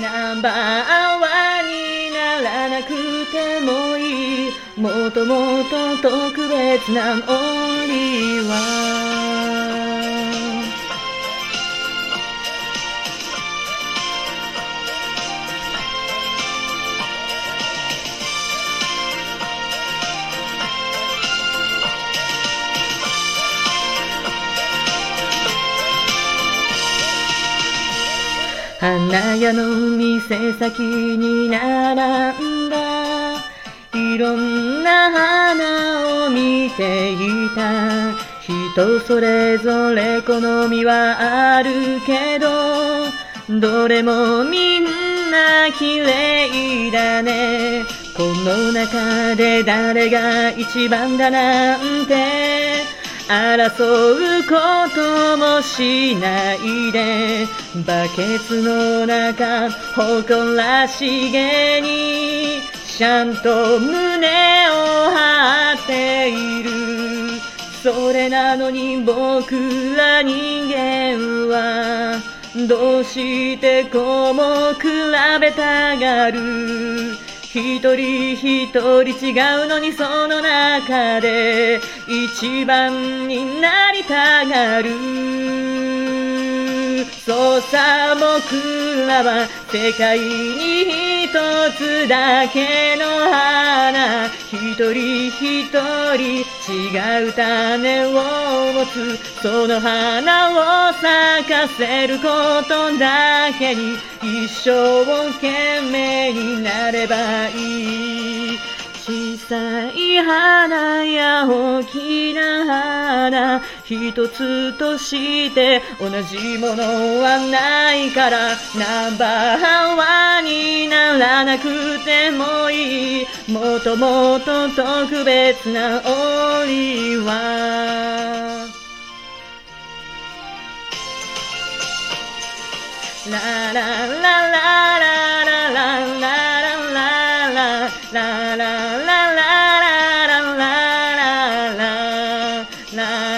ナンバーワンにならなくてもいい。もともと特別な森は。花屋の店先に並んだ。いろんな花を見ていた。人それぞれ好みはあるけどどれもみんな綺麗だね。この中で誰が一番だなんて。争うこともしないでバケツの中誇らしげにちゃんと胸を張っている。それなのに僕ら人間はどうしてこうも比べたがる。一人一人違うのにその中で一番になりたがる。そうさ僕らは世界につだけの花一人一人違う種を持つその花を咲かせることだけに一生懸命になればいい小さい花や大きな花一つとして同じものはないからナンバーワンにならなくてもいい。もともと特別なオリは。ラララララララララララララ